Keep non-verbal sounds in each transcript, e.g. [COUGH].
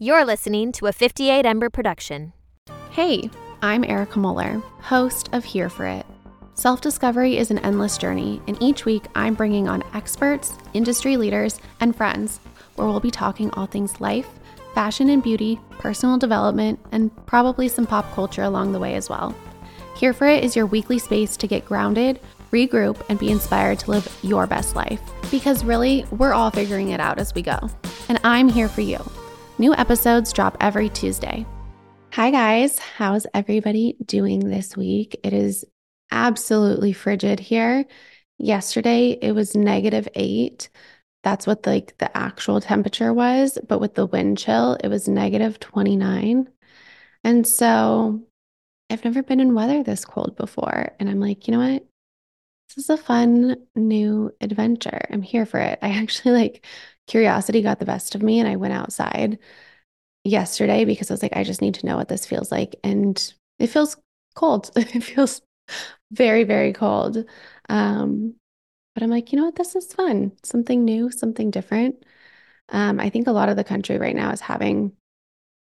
You're listening to a 58 Ember production. Hey, I'm Erica Muller, host of Here for It. Self discovery is an endless journey, and each week I'm bringing on experts, industry leaders, and friends where we'll be talking all things life, fashion and beauty, personal development, and probably some pop culture along the way as well. Here for It is your weekly space to get grounded, regroup, and be inspired to live your best life. Because really, we're all figuring it out as we go. And I'm here for you. New episodes drop every Tuesday. Hi, guys. How's everybody doing this week? It is absolutely frigid here. Yesterday, it was negative eight. That's what like the actual temperature was. But with the wind chill, it was negative 29. And so I've never been in weather this cold before. And I'm like, you know what? This is a fun new adventure. I'm here for it. I [LAUGHS] actually like curiosity got the best of me and I went outside yesterday because I was like, I just need to know what this feels like. And it feels cold. [LAUGHS] it feels very, very cold. Um, but I'm like, you know what? This is fun. Something new, something different. Um, I think a lot of the country right now is having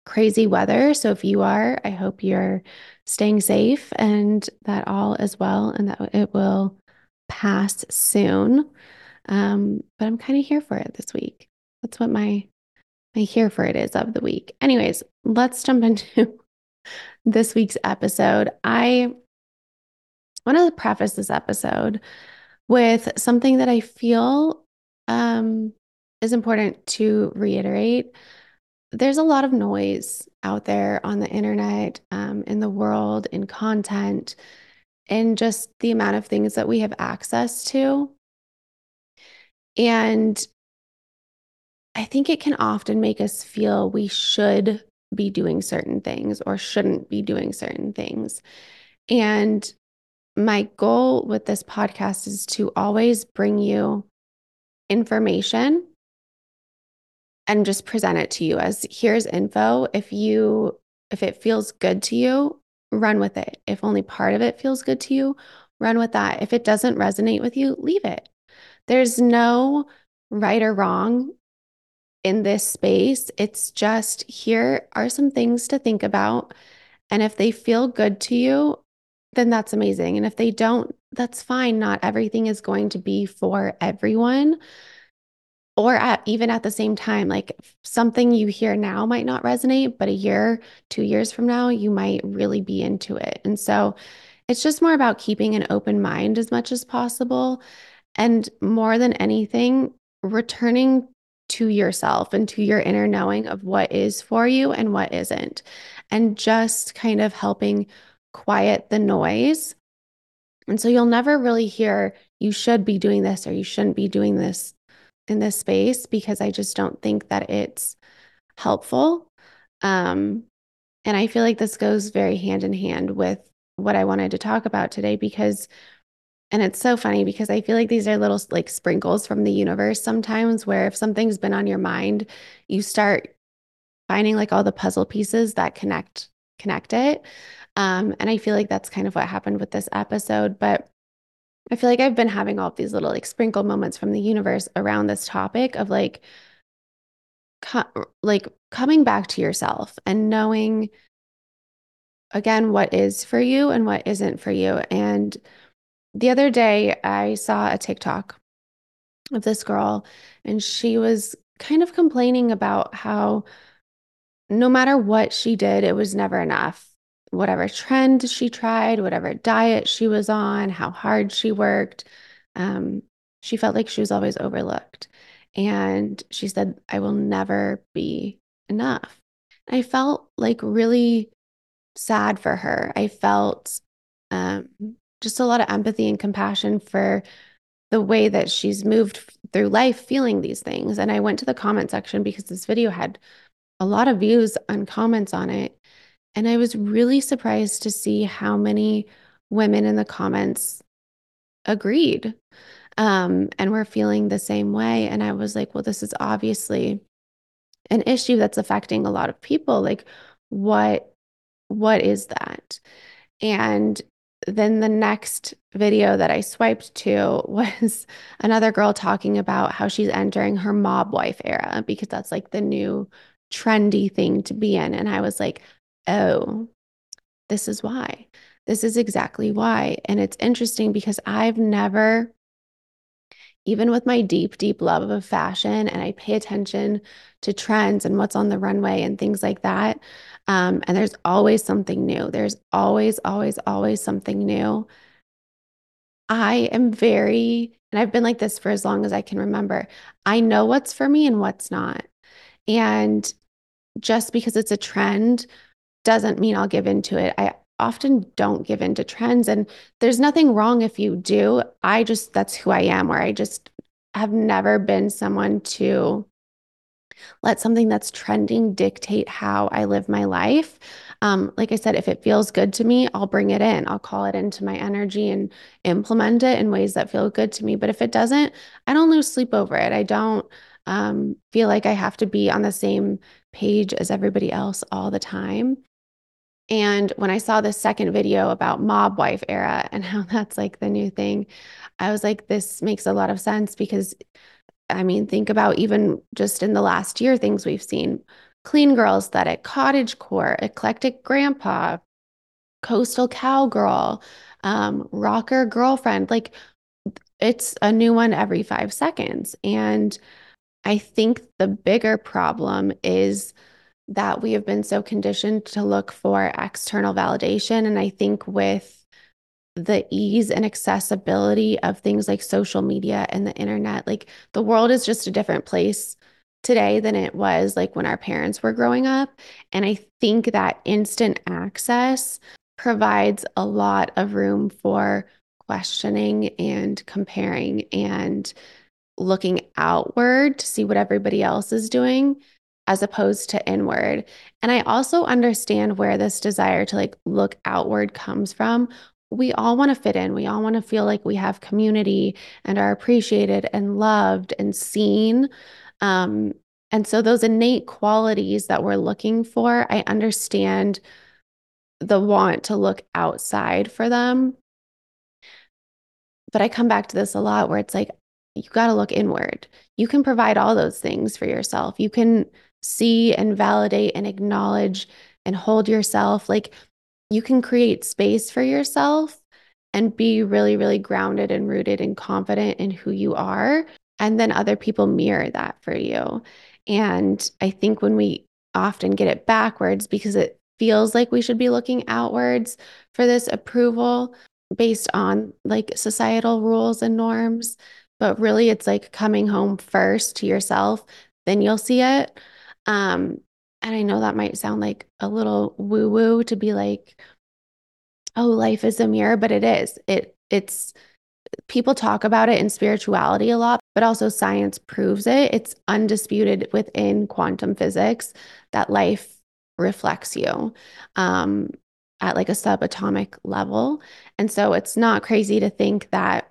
crazy weather. So if you are, I hope you're staying safe and that all is well and that it will pass soon. Um, but I'm kind of here for it this week. That's what my my here for it is of the week. Anyways, let's jump [LAUGHS] into this week's episode. I want to preface this episode with something that I feel um, is important to reiterate. There's a lot of noise out there on the internet, um, in the world, in content, and just the amount of things that we have access to. And I think it can often make us feel we should be doing certain things or shouldn't be doing certain things. And my goal with this podcast is to always bring you information and just present it to you as here's info. If you if it feels good to you, run with it. If only part of it feels good to you, run with that. If it doesn't resonate with you, leave it. There's no right or wrong in this space. It's just here are some things to think about. And if they feel good to you, then that's amazing. And if they don't, that's fine. Not everything is going to be for everyone. Or at, even at the same time, like something you hear now might not resonate, but a year, two years from now, you might really be into it. And so it's just more about keeping an open mind as much as possible and more than anything, returning to yourself and to your inner knowing of what is for you and what isn't, and just kind of helping quiet the noise. And so you'll never really hear, you should be doing this or you shouldn't be doing this in this space because I just don't think that it's helpful. Um, and I feel like this goes very hand in hand with what I wanted to talk about today because and it's so funny because I feel like these are little like sprinkles from the universe sometimes where if something's been on your mind, you start finding like all the puzzle pieces that connect connect it. Um, and I feel like that's kind of what happened with this episode. But I feel like I've been having all of these little like sprinkle moments from the universe around this topic of like, co- like coming back to yourself and knowing again what is for you and what isn't for you. And the other day, I saw a TikTok of this girl, and she was kind of complaining about how no matter what she did, it was never enough. Whatever trend she tried, whatever diet she was on, how hard she worked, um, she felt like she was always overlooked. And she said, I will never be enough. I felt like really sad for her. I felt um, just a lot of empathy and compassion for the way that she's moved through life feeling these things. And I went to the comment section because this video had a lot of views and comments on it. And I was really surprised to see how many women in the comments agreed um, and were feeling the same way. And I was like, well, this is obviously an issue that's affecting a lot of people. Like, what what is that? And then the next video that I swiped to [LAUGHS] was another girl talking about how she's entering her mob wife era because that's like the new trendy thing to be in. And I was like, oh, this is why. This is exactly why. And it's interesting because I've never, even with my deep, deep love of fashion, and I pay attention to trends and what's on the runway and things like that. Um, and there's always something new. There's always, always, always something new. I am very, and I've been like this for as long as I can remember. I know what's for me and what's not. And just because it's a trend doesn't mean I'll give into it. I often don't give in to trends. And there's nothing wrong if you do. I just, that's who I am, where I just have never been someone to let something that's trending dictate how I live my life. Um, like I said, if it feels good to me, I'll bring it in. I'll call it into my energy and implement it in ways that feel good to me. But if it doesn't, I don't lose sleep over it. I don't um, feel like I have to be on the same page as everybody else all the time. And when I saw the second video about mob wife era and [LAUGHS] how that's like the new thing, I was like, this makes a lot of sense because I mean, think about even just in the last year, things we've seen clean girl aesthetic, cottage core, eclectic grandpa, coastal cowgirl, um, rocker girlfriend. Like it's a new one every five seconds. And I think the bigger problem is that we have been so conditioned to look for external validation. And I think with the ease and accessibility of things like social media and the internet. Like the world is just a different place today than it was like when our parents were growing up. And I think that instant access provides a lot of room for questioning and comparing and looking outward to see what everybody else is doing as opposed to inward. And I also understand where this desire to like look outward comes from we all want to fit in. We all want to feel like we have community and are appreciated and loved and seen. Um, and so, those innate qualities that we're looking for, I understand the want to look outside for them. But I come back to this a lot where it's like, you got to look inward. You can provide all those things for yourself. You can see and validate and acknowledge and hold yourself. Like, you can create space for yourself and be really, really grounded and rooted and confident in who you are. And then other people mirror that for you. And I think when we often get it backwards because it feels like we should be looking outwards for this approval based on like societal rules and norms. But really, it's like coming home first to yourself, then you'll see it. Um, and I know that might sound like a little woo woo to be like, oh, life is a mirror, but it is. It it's people talk about it in spirituality a lot, but also science proves it. It's undisputed within quantum physics that life reflects you um, at like a subatomic level. And so it's not crazy to think that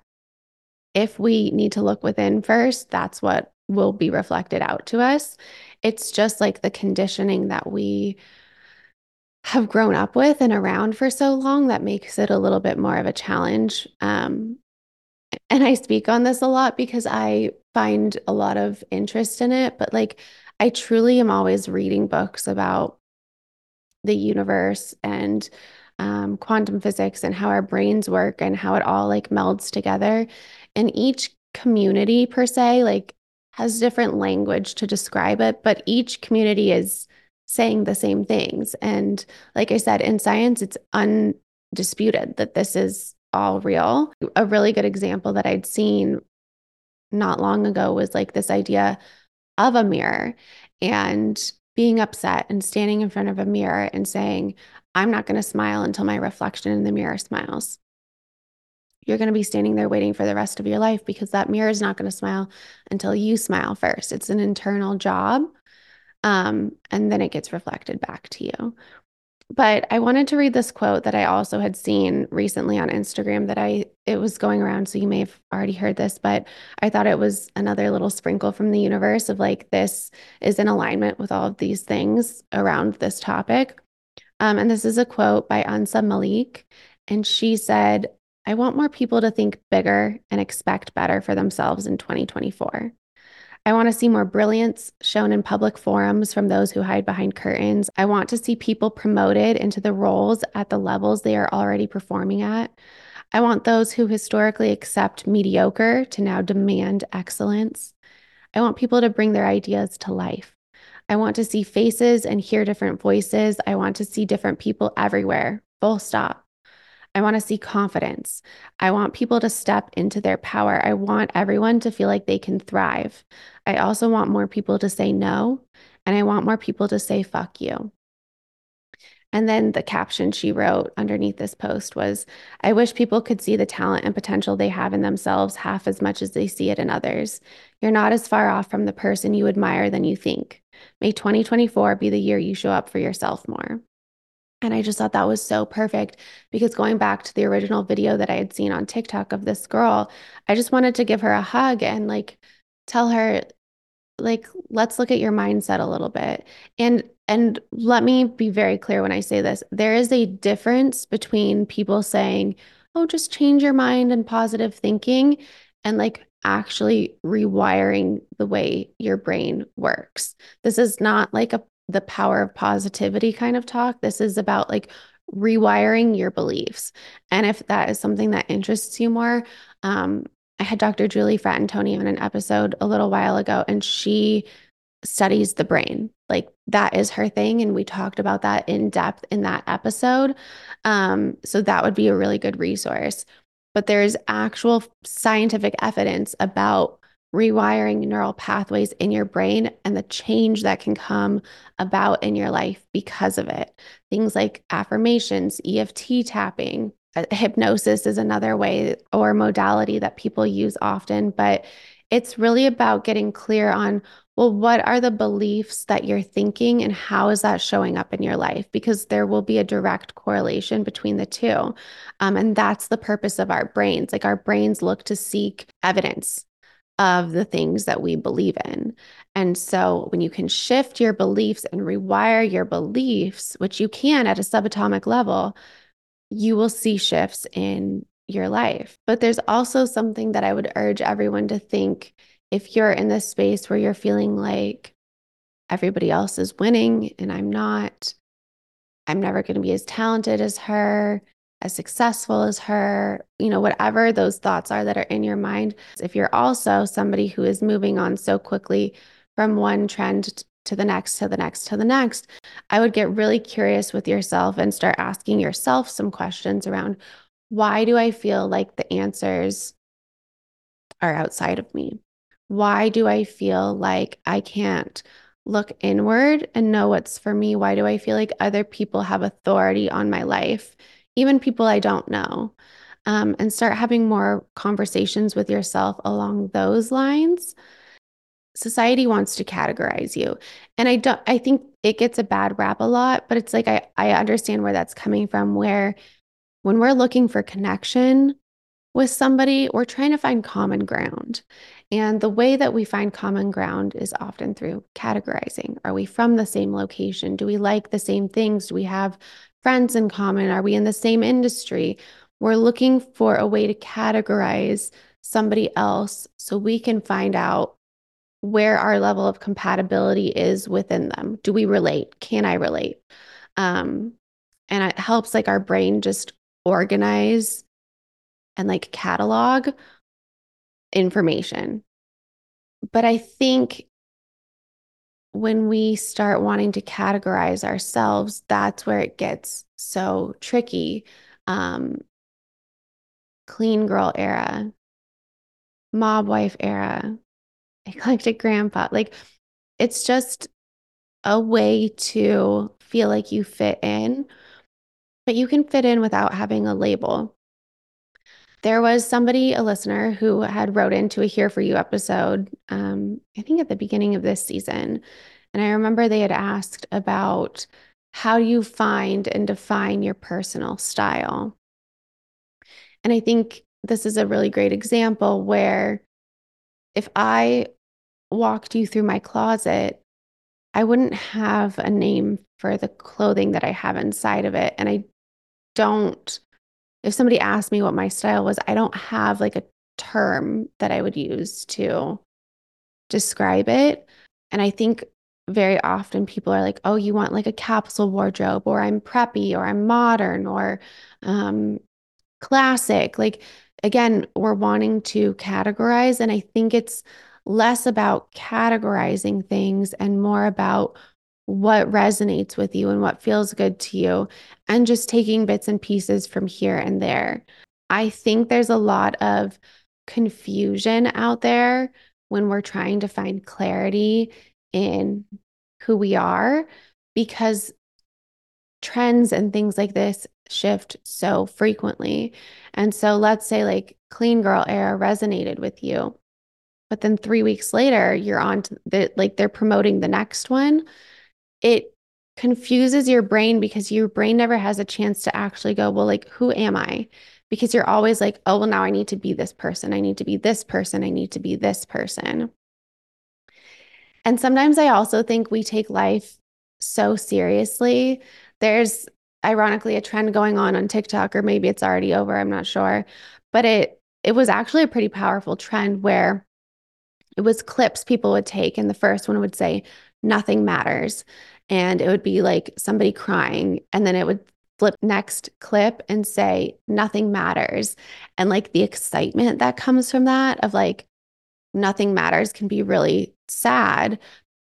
if we need to look within first, that's what will be reflected out to us. It's just like the conditioning that we have grown up with and around for so long that makes it a little bit more of a challenge. Um, and I speak on this a lot because I find a lot of interest in it, but like I truly am always reading books about the universe and um, quantum physics and how our brains work and how it all like melds together. And each community, per se, like has different language to describe it, but each community is saying the same things. And like I said, in science, it's undisputed that this is all real. A really good example that I'd seen not long ago was like this idea of a mirror and being upset and standing in front of a mirror and saying, I'm not going to smile until my reflection in the mirror smiles you're going to be standing there waiting for the rest of your life because that mirror is not going to smile until you smile first. It's an internal job. Um, and then it gets reflected back to you. But I wanted to read this quote that I also had seen recently on Instagram that I it was going around so you may have already heard this but I thought it was another little sprinkle from the universe of like this is in alignment with all of these things around this topic. Um, and this is a quote by Ansa Malik and she said I want more people to think bigger and expect better for themselves in 2024. I want to see more brilliance shown in public forums from those who hide behind curtains. I want to see people promoted into the roles at the levels they are already performing at. I want those who historically accept mediocre to now demand excellence. I want people to bring their ideas to life. I want to see faces and hear different voices. I want to see different people everywhere, full stop. I want to see confidence. I want people to step into their power. I want everyone to feel like they can thrive. I also want more people to say no, and I want more people to say fuck you. And then the caption she wrote underneath this post was I wish people could see the talent and potential they have in themselves half as much as they see it in others. You're not as far off from the person you admire than you think. May 2024 be the year you show up for yourself more. And I just thought that was so perfect because going back to the original video that I had seen on TikTok of this girl, I just wanted to give her a hug and like tell her like let's look at your mindset a little bit. And and let me be very clear when I say this. There is a difference between people saying, "Oh, just change your mind and positive thinking," and like actually rewiring the way your brain works. This is not like a the power of positivity kind of talk. This is about like rewiring your beliefs. And if that is something that interests you more, um, I had Dr. Julie Fratantoni on an episode a little while ago, and she studies the brain. Like that is her thing. And we talked about that in depth in that episode. Um, so that would be a really good resource. But there's actual scientific evidence about rewiring neural pathways in your brain and the change that can come about in your life because of it. Things like affirmations, EFT tapping, uh, hypnosis is another way or modality that people use often, but it's really about getting clear on well, what are the beliefs that you're thinking and how is that showing up in your life? Because there will be a direct correlation between the two. Um, and that's the purpose of our brains. Like our brains look to seek evidence of the things that we believe in. And so when you can shift your beliefs and rewire your beliefs, which you can at a subatomic level, you will see shifts in your life. But there's also something that I would urge everyone to think if you're in this space where you're feeling like everybody else is winning and I'm not, I'm never going to be as talented as her as successful as her, you know, whatever those thoughts are that are in your mind. If you're also somebody who is moving on so quickly from one trend to the next, to the next, to the next, I would get really curious with yourself and start asking yourself some questions around why do I feel like the answers are outside of me? Why do I feel like I can't look inward and know what's for me? Why do I feel like other people have authority on my life? Even people I don't know, um, and start having more conversations with yourself along those lines. Society wants to categorize you. And I don't, I think it gets a bad rap a lot, but it's like I, I understand where that's coming from, where when we're looking for connection with somebody, we're trying to find common ground. And the way that we find common ground is often through categorizing. Are we from the same location? Do we like the same things? Do we have friends in common? Are we in the same industry? We're looking for a way to categorize somebody else so we can find out where our level of compatibility is within them. Do we relate? Can I relate? Um, and it helps like our brain just organize and like catalog information. But I think when we start wanting to categorize ourselves, that's where it gets so tricky. Um, clean girl era, mob wife era, [LAUGHS] eclectic grandpa. Like it's just a way to feel like you fit in, but you can fit in without having a label. There was somebody, a listener, who had wrote into a Here For You episode, um, I think at the beginning of this season. And I remember they had asked about how do you find and define your personal style? And I think this is a really great example where if I walked you through my closet, I wouldn't have a name for the clothing that I have inside of it. And I don't if somebody asked me what my style was, I don't have like a term that I would use to describe it. And I think very often people are like, oh, you want like a capsule wardrobe, or I'm preppy, or I'm modern, or um, classic. Like, again, we're wanting to categorize. And I think it's less about categorizing things and more about what resonates with you and what feels good to you, and just taking bits and pieces from here and there. I think there's a lot of confusion out there when we're trying to find clarity in who we are because trends and things like this shift so frequently. And so let's say like clean girl era resonated with you. But then 3 weeks later you're on to the like they're promoting the next one. It confuses your brain because your brain never has a chance to actually go, well like who am I? Because you're always like, oh, well now I need to be this person. I need to be this person. I need to be this person. And sometimes I also think we take life so seriously. There's ironically a trend going on on TikTok or maybe it's already over, I'm not sure. But it it was actually a pretty powerful trend where it was clips people would take and the first one would say nothing matters and it would be like somebody crying and then it would flip next clip and say nothing matters and like the excitement that comes from that of like nothing matters can be really sad,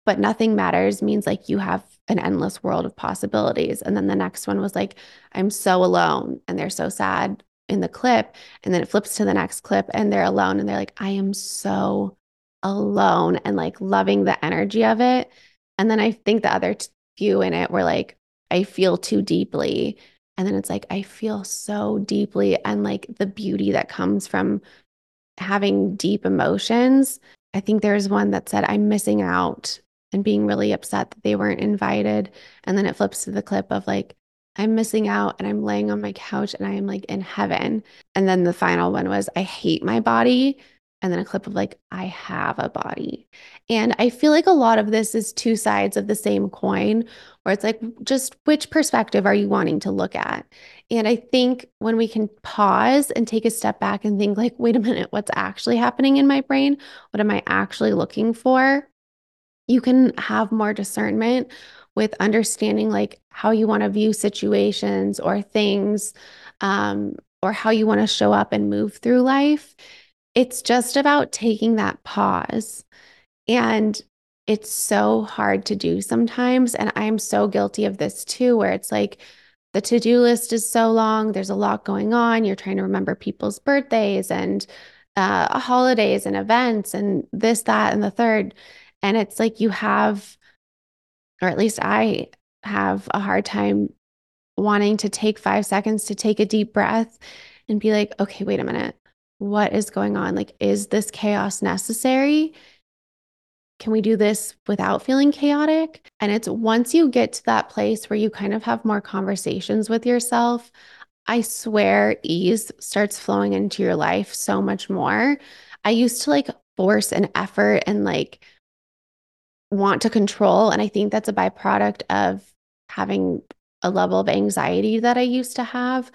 but nothing matters means like you have an endless world of possibilities. And then the next one was like, I'm so alone. And they're so sad in the clip. And then it flips to the next clip and they're alone and they're like, I am so alone and like loving the energy of it. And then I think the other few in it were like, I feel too deeply. And then it's like, I feel so deeply and like the beauty that comes from having deep emotions I think there's one that said, I'm missing out and being really upset that they weren't invited. And then it flips to the clip of like, I'm missing out and I'm laying on my couch and I am like in heaven. And then the final one was, I hate my body and then a clip of like, I have a body. And I feel like a lot of this is two sides of the same coin, where it's like, just which perspective are you wanting to look at? And I think when we can pause and take a step back and think, like, wait a minute, what's actually happening in my brain? What am I actually looking for? You can have more discernment with understanding like how you want to view situations or things um, or how you want to show up and move through life it's just about taking that pause. And it's so hard to do sometimes. And I'm so guilty of this too, where it's like the to do list is so long, there's a lot going on. You're trying to remember people's birthdays and uh, holidays and events and this, that, and the third. And it's like you have, or at least I have a hard time wanting to take five seconds to take a deep breath and be like, okay, wait a minute what is going on? Like, is this chaos necessary? Can we do this without feeling chaotic? And it's once you get to that place where you kind of have more conversations with yourself, I swear ease starts flowing into your life so much more. I used to like force an effort and like want to control. And I think that's a byproduct of having a level of anxiety that I used to have.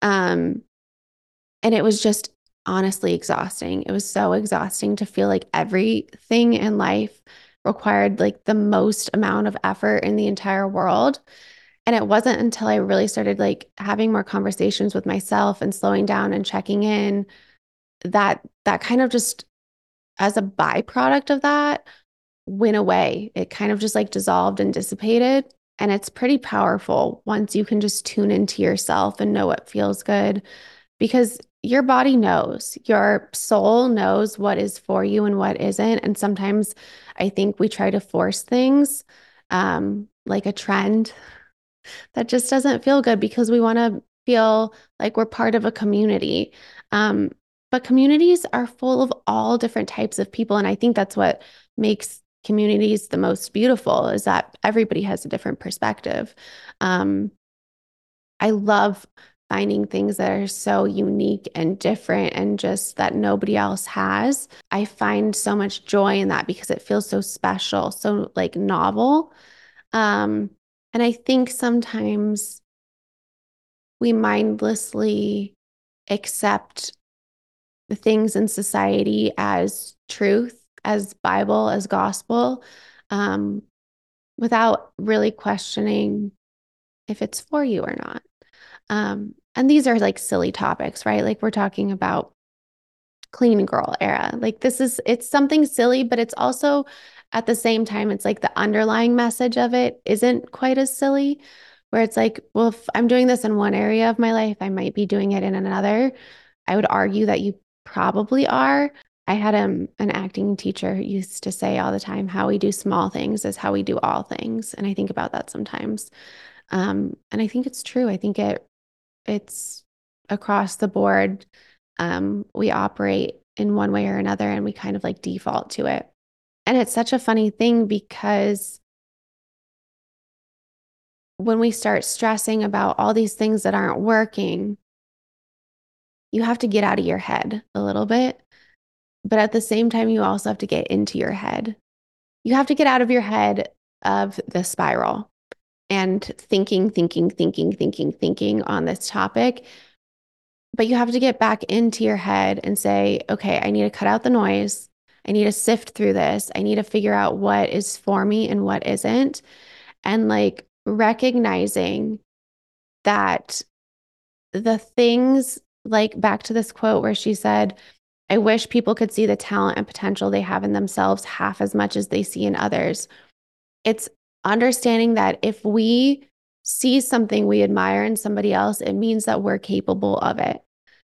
Um, and it was just honestly exhausting. It was so exhausting to feel like everything in life required like the most amount of effort in the entire world. And it wasn't until I really started like having more conversations with myself and slowing down and checking in that that kind of just as a byproduct of that went away. It kind of just like dissolved and dissipated. And it's pretty powerful once you can just tune into yourself and know what feels good because your body knows, your soul knows what is for you and what isn't. And sometimes I think we try to force things um, like a trend [LAUGHS] that just doesn't feel good because we want to feel like we're part of a community. Um, but communities are full of all different types of people. And I think that's what makes communities the most beautiful is that everybody has a different perspective. Um, I love finding things that are so unique and different and just that nobody else has. I find so much joy in that because it feels so special, so like novel. Um, and I think sometimes we mindlessly accept the things in society as truth as Bible, as gospel, um, without really questioning if it's for you or not. Um, and these are like silly topics, right? Like we're talking about clean girl era. Like this is, it's something silly, but it's also at the same time, it's like the underlying message of it isn't quite as silly, where it's like, well, if I'm doing this in one area of my life, I might be doing it in another. I would argue that you probably are. I had um, an acting teacher used to say all the time, how we do small things is how we do all things. And I think about that sometimes. Um, and I think it's true. I think it it's across the board. Um, we operate in one way or another and we kind of like default to it. And it's such a funny thing because when we start stressing about all these things that aren't working, you have to get out of your head a little bit. But at the same time, you also have to get into your head. You have to get out of your head of the spiral and thinking, thinking, thinking, thinking, thinking on this topic. But you have to get back into your head and say, okay, I need to cut out the noise. I need to sift through this. I need to figure out what is for me and what isn't. And like recognizing that the things, like back to this quote where she said, I wish people could see the talent and potential they have in themselves half as much as they see in others. It's understanding that if we see something we admire in somebody else, it means that we're capable of it.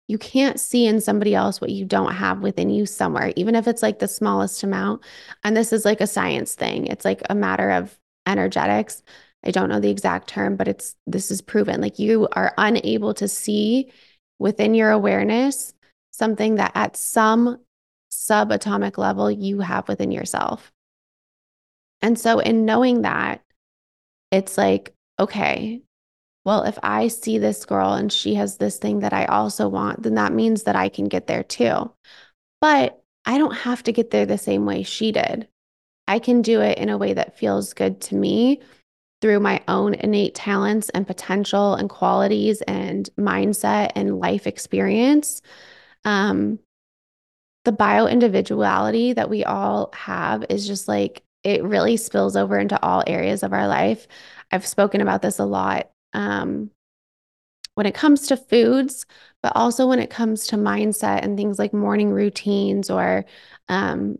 You can't see in somebody else what you don't have within you somewhere, even if it's like the smallest amount. And this is like a science thing, it's like a matter of energetics. I don't know the exact term, but it's this is proven. Like you are unable to see within your awareness something that at some subatomic level you have within yourself. And so, in knowing that, it's like, okay, well, if I see this girl and she has this thing that I also want, then that means that I can get there too. But I don't have to get there the same way she did. I can do it in a way that feels good to me through my own innate talents and potential and qualities and mindset and life experience. Um, the bio individuality that we all have is just like it really spills over into all areas of our life. I've spoken about this a lot um, when it comes to foods, but also when it comes to mindset and things like morning routines or um,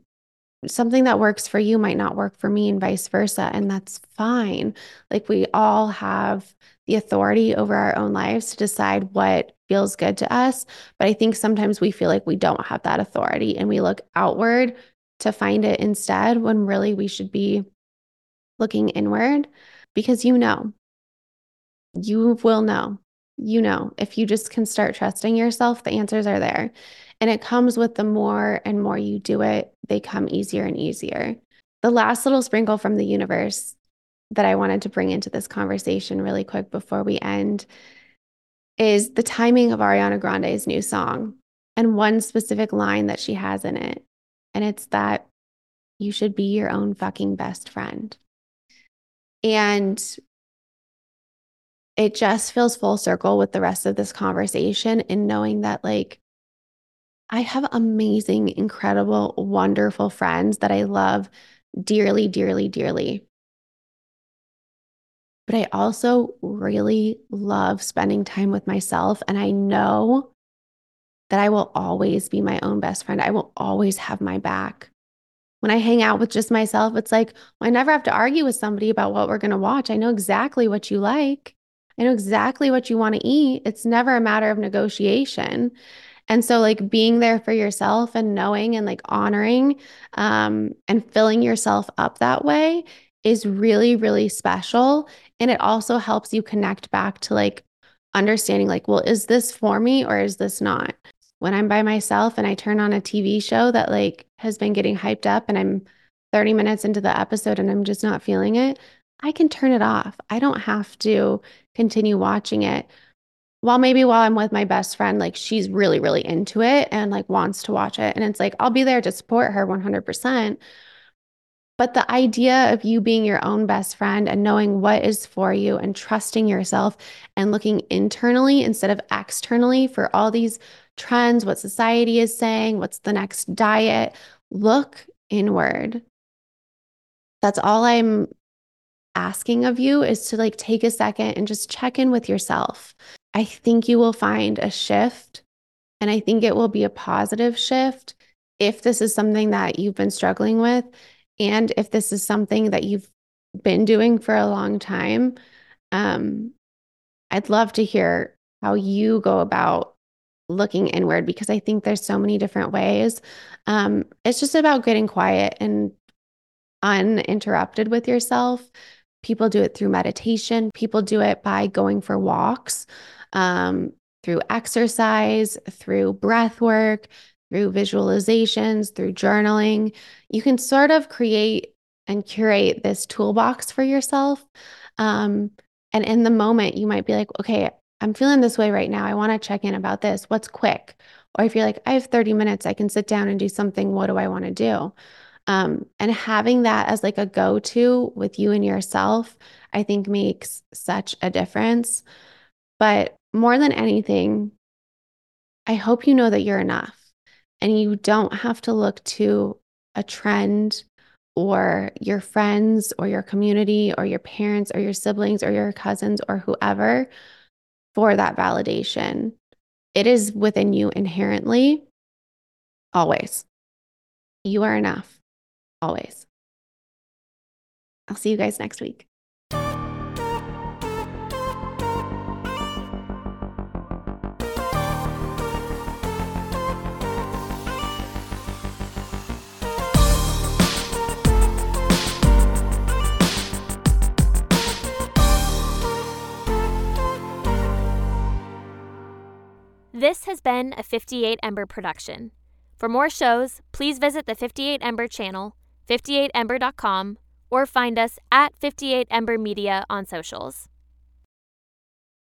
something that works for you might not work for me and vice versa. And that's fine. Like we all have the authority over our own lives to decide what feels good to us. But I think sometimes we feel like we don't have that authority and we look outward to find it instead when really we should be looking inward because you know, you will know. You know, if you just can start trusting yourself, the answers are there. And it comes with the more and more you do it, they come easier and easier. The last little sprinkle from the universe that I wanted to bring into this conversation really quick before we end is the timing of Ariana Grande's new song and one specific line that she has in it. And it's that you should be your own fucking best friend. And it just feels full circle with the rest of this conversation in knowing that, like, I have amazing, incredible, wonderful friends that I love dearly, dearly, dearly. But I also really love spending time with myself. And I know that I will always be my own best friend. I will always have my back. When I hang out with just myself, it's like, well, I never have to argue with somebody about what we're going to watch. I know exactly what you like. I know exactly what you want to eat. It's never a matter of negotiation. And so, like, being there for yourself and knowing and like honoring um, and filling yourself up that way is really, really special. And it also helps you connect back to like understanding, like, well, is this for me or is this not? When I'm by myself and I turn on a TV show that like has been getting hyped up and I'm 30 minutes into the episode and I'm just not feeling it, I can turn it off. I don't have to continue watching it. While maybe while I'm with my best friend, like she's really, really into it and like wants to watch it. And it's like, I'll be there to support her 100%. But the idea of you being your own best friend and knowing what is for you and trusting yourself and looking internally instead of externally for all these trends, what society is saying, what's the next diet. Look inward. That's all I'm asking of you is to like take a second and just check in with yourself. I think you will find a shift and I think it will be a positive shift if this is something that you've been struggling with and if this is something that you've been doing for a long time. Um, I'd love to hear how you go about looking inward because I think there's so many different ways. Um, it's just about getting quiet and uninterrupted with yourself. People do it through meditation, people do it by going for walks, um, through exercise, through breath work, through visualizations, through journaling. You can sort of create and curate this toolbox for yourself. Um, and in the moment, you might be like, okay, I'm feeling this way right now. I want to check in about this. What's quick? Or if you're like, I have 30 minutes, I can sit down and do something. What do I want to do? Um, and having that as like a go to with you and yourself, I think makes such a difference. But more than anything, I hope you know that you're enough and you don't have to look to a trend or your friends or your community or your parents or your siblings or your cousins or whoever for that validation. It is within you inherently, always. You are enough, always. I'll see you guys next week. This has been a 58 Ember production. For more shows, please visit the 58 Ember channel, 58ember.com, or find us at 58 Ember Media on socials.